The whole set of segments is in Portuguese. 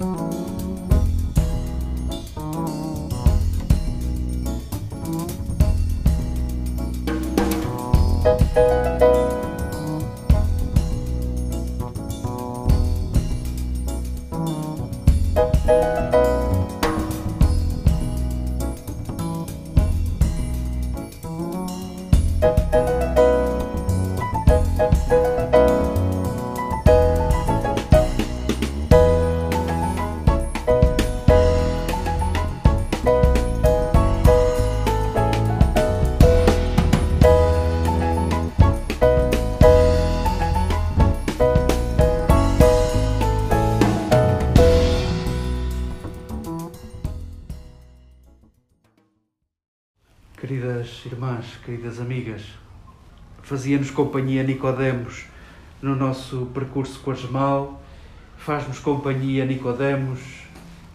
Música Queridas irmãs, queridas amigas, fazia-nos companhia Nicodemos no nosso percurso quaresmal, faz-nos companhia Nicodemos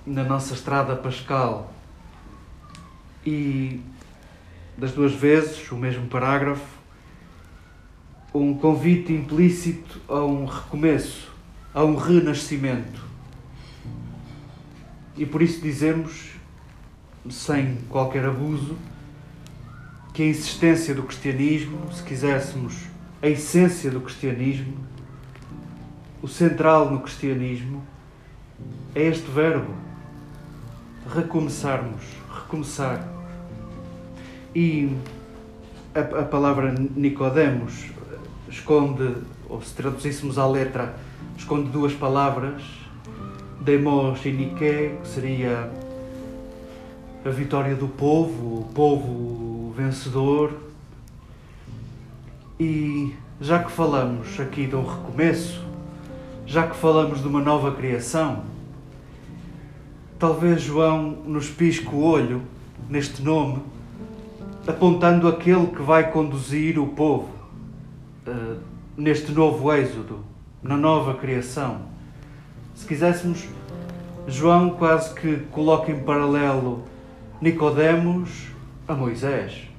na nossa estrada pascal. E das duas vezes, o mesmo parágrafo, um convite implícito a um recomeço, a um renascimento. E por isso dizemos, sem qualquer abuso, que a insistência do cristianismo, se quiséssemos a essência do cristianismo, o central no cristianismo, é este verbo: recomeçarmos, recomeçar. E a, a palavra Nicodemos esconde, ou se traduzíssemos à letra, esconde duas palavras, demos e Nike, que seria a vitória do povo, o povo vencedor. E já que falamos aqui de um recomeço, já que falamos de uma nova criação, talvez João nos pisque o olho neste nome, apontando aquele que vai conduzir o povo uh, neste novo êxodo, na nova criação. Se quiséssemos, João quase que coloca em paralelo Nicodemos a Moisés.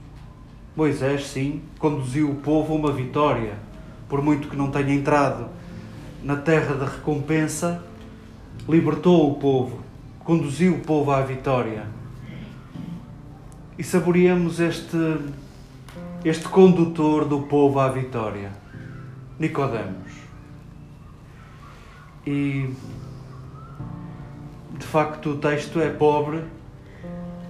Moisés, sim, conduziu o povo a uma vitória, por muito que não tenha entrado na terra da recompensa, libertou o povo, conduziu o povo à vitória. E saboreamos este este condutor do povo à vitória, Nicodemos. E de facto o texto é pobre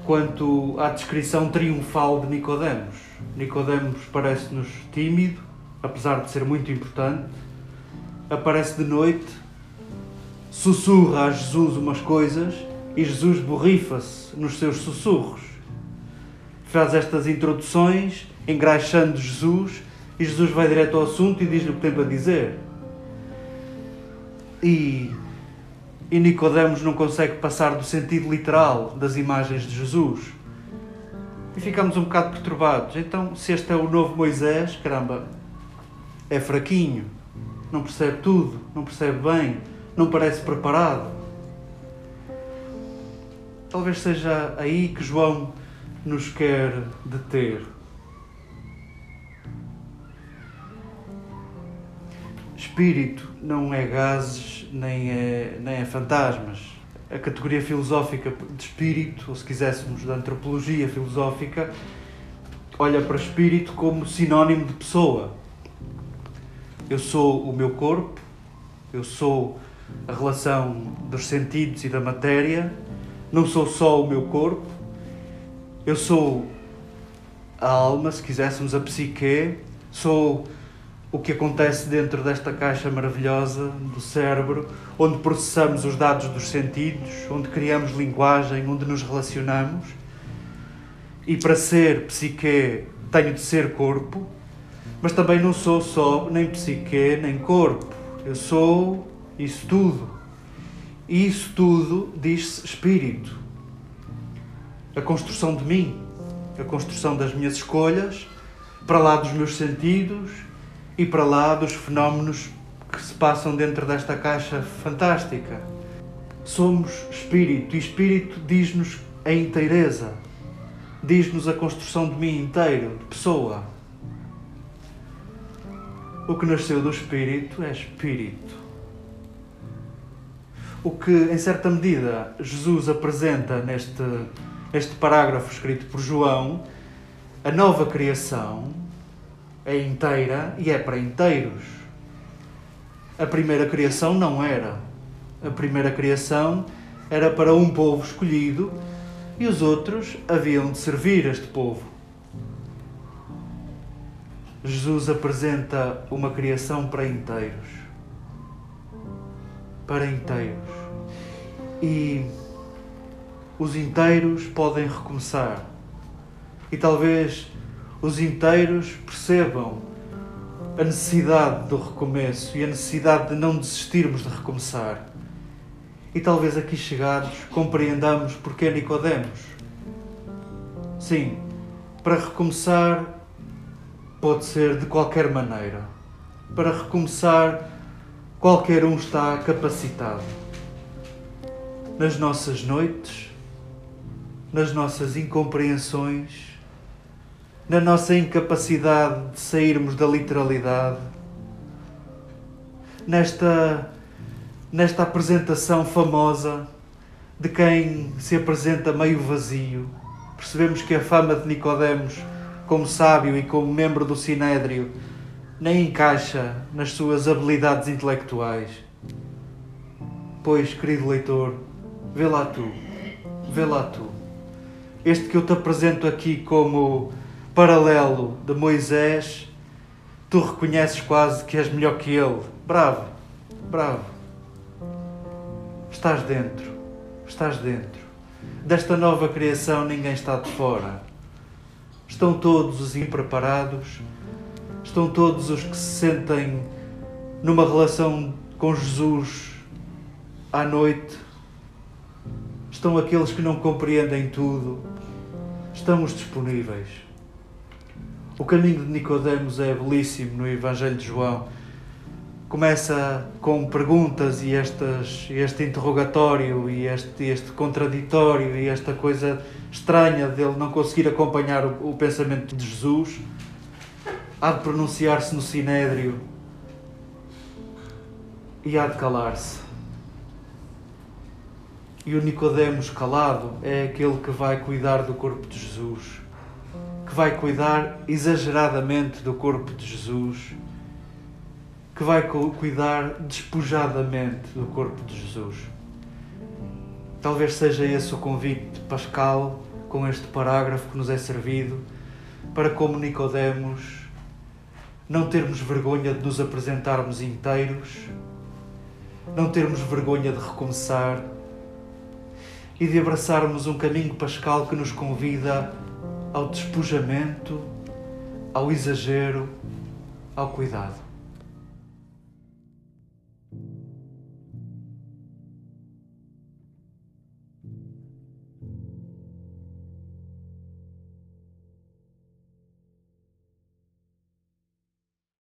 quanto à descrição triunfal de Nicodemos. Nicodemos parece-nos tímido, apesar de ser muito importante. Aparece de noite, sussurra a Jesus umas coisas e Jesus borrifa-se nos seus sussurros. Faz estas introduções, engraxando Jesus, e Jesus vai direto ao assunto e diz-lhe o que tem para dizer. E e Nicodemos não consegue passar do sentido literal das imagens de Jesus. E ficamos um bocado perturbados. Então, se este é o novo Moisés, caramba, é fraquinho, não percebe tudo, não percebe bem, não parece preparado. Talvez seja aí que João nos quer deter. Espírito não é gases nem é, nem é fantasmas. A categoria filosófica de espírito, ou se quiséssemos da antropologia filosófica, olha para espírito como sinónimo de pessoa. Eu sou o meu corpo, eu sou a relação dos sentidos e da matéria, não sou só o meu corpo, eu sou a alma, se quiséssemos a psique, sou o que acontece dentro desta caixa maravilhosa do cérebro, onde processamos os dados dos sentidos, onde criamos linguagem, onde nos relacionamos. E para ser psique, tenho de ser corpo, mas também não sou só nem psique nem corpo. Eu sou isso tudo. E isso tudo diz-se espírito. A construção de mim, a construção das minhas escolhas, para lá dos meus sentidos e para lá dos fenómenos que se passam dentro desta caixa fantástica. Somos espírito e espírito diz-nos a inteireza, diz-nos a construção de mim inteiro, de pessoa. O que nasceu do espírito é espírito. o que, em certa medida, Jesus apresenta neste, neste parágrafo escrito por João, a nova criação é inteira e é para inteiros. A primeira criação não era. A primeira criação era para um povo escolhido e os outros haviam de servir este povo. Jesus apresenta uma criação para inteiros. Para inteiros. E os inteiros podem recomeçar. E talvez os inteiros percebam a necessidade do recomeço e a necessidade de não desistirmos de recomeçar. E talvez aqui chegados compreendamos porque Nicodemos. Sim, para recomeçar pode ser de qualquer maneira. Para recomeçar, qualquer um está capacitado. Nas nossas noites, nas nossas incompreensões, na nossa incapacidade de sairmos da literalidade, nesta, nesta apresentação famosa de quem se apresenta meio vazio. Percebemos que a fama de Nicodemos como sábio e como membro do Sinédrio nem encaixa nas suas habilidades intelectuais. Pois, querido leitor, vê lá tu, vê lá tu. Este que eu te apresento aqui como paralelo de Moisés, tu reconheces quase que és melhor que ele. Bravo, bravo. Estás dentro, estás dentro. Desta nova criação ninguém está de fora. Estão todos os impreparados, estão todos os que se sentem numa relação com Jesus à noite, estão aqueles que não compreendem tudo, estamos disponíveis. O caminho de Nicodemos é belíssimo no Evangelho de João. Começa com perguntas e estas, este interrogatório e este, este contraditório e esta coisa estranha dele não conseguir acompanhar o, o pensamento de Jesus. Há de pronunciar-se no Sinédrio e há de calar-se. E o Nicodemos calado é aquele que vai cuidar do corpo de Jesus que vai cuidar exageradamente do corpo de Jesus, que vai cuidar despojadamente do corpo de Jesus. Talvez seja esse o convite de Pascal com este parágrafo que nos é servido para como Nicodemos não termos vergonha de nos apresentarmos inteiros, não termos vergonha de recomeçar e de abraçarmos um caminho pascal que nos convida ao despojamento, ao exagero, ao cuidado.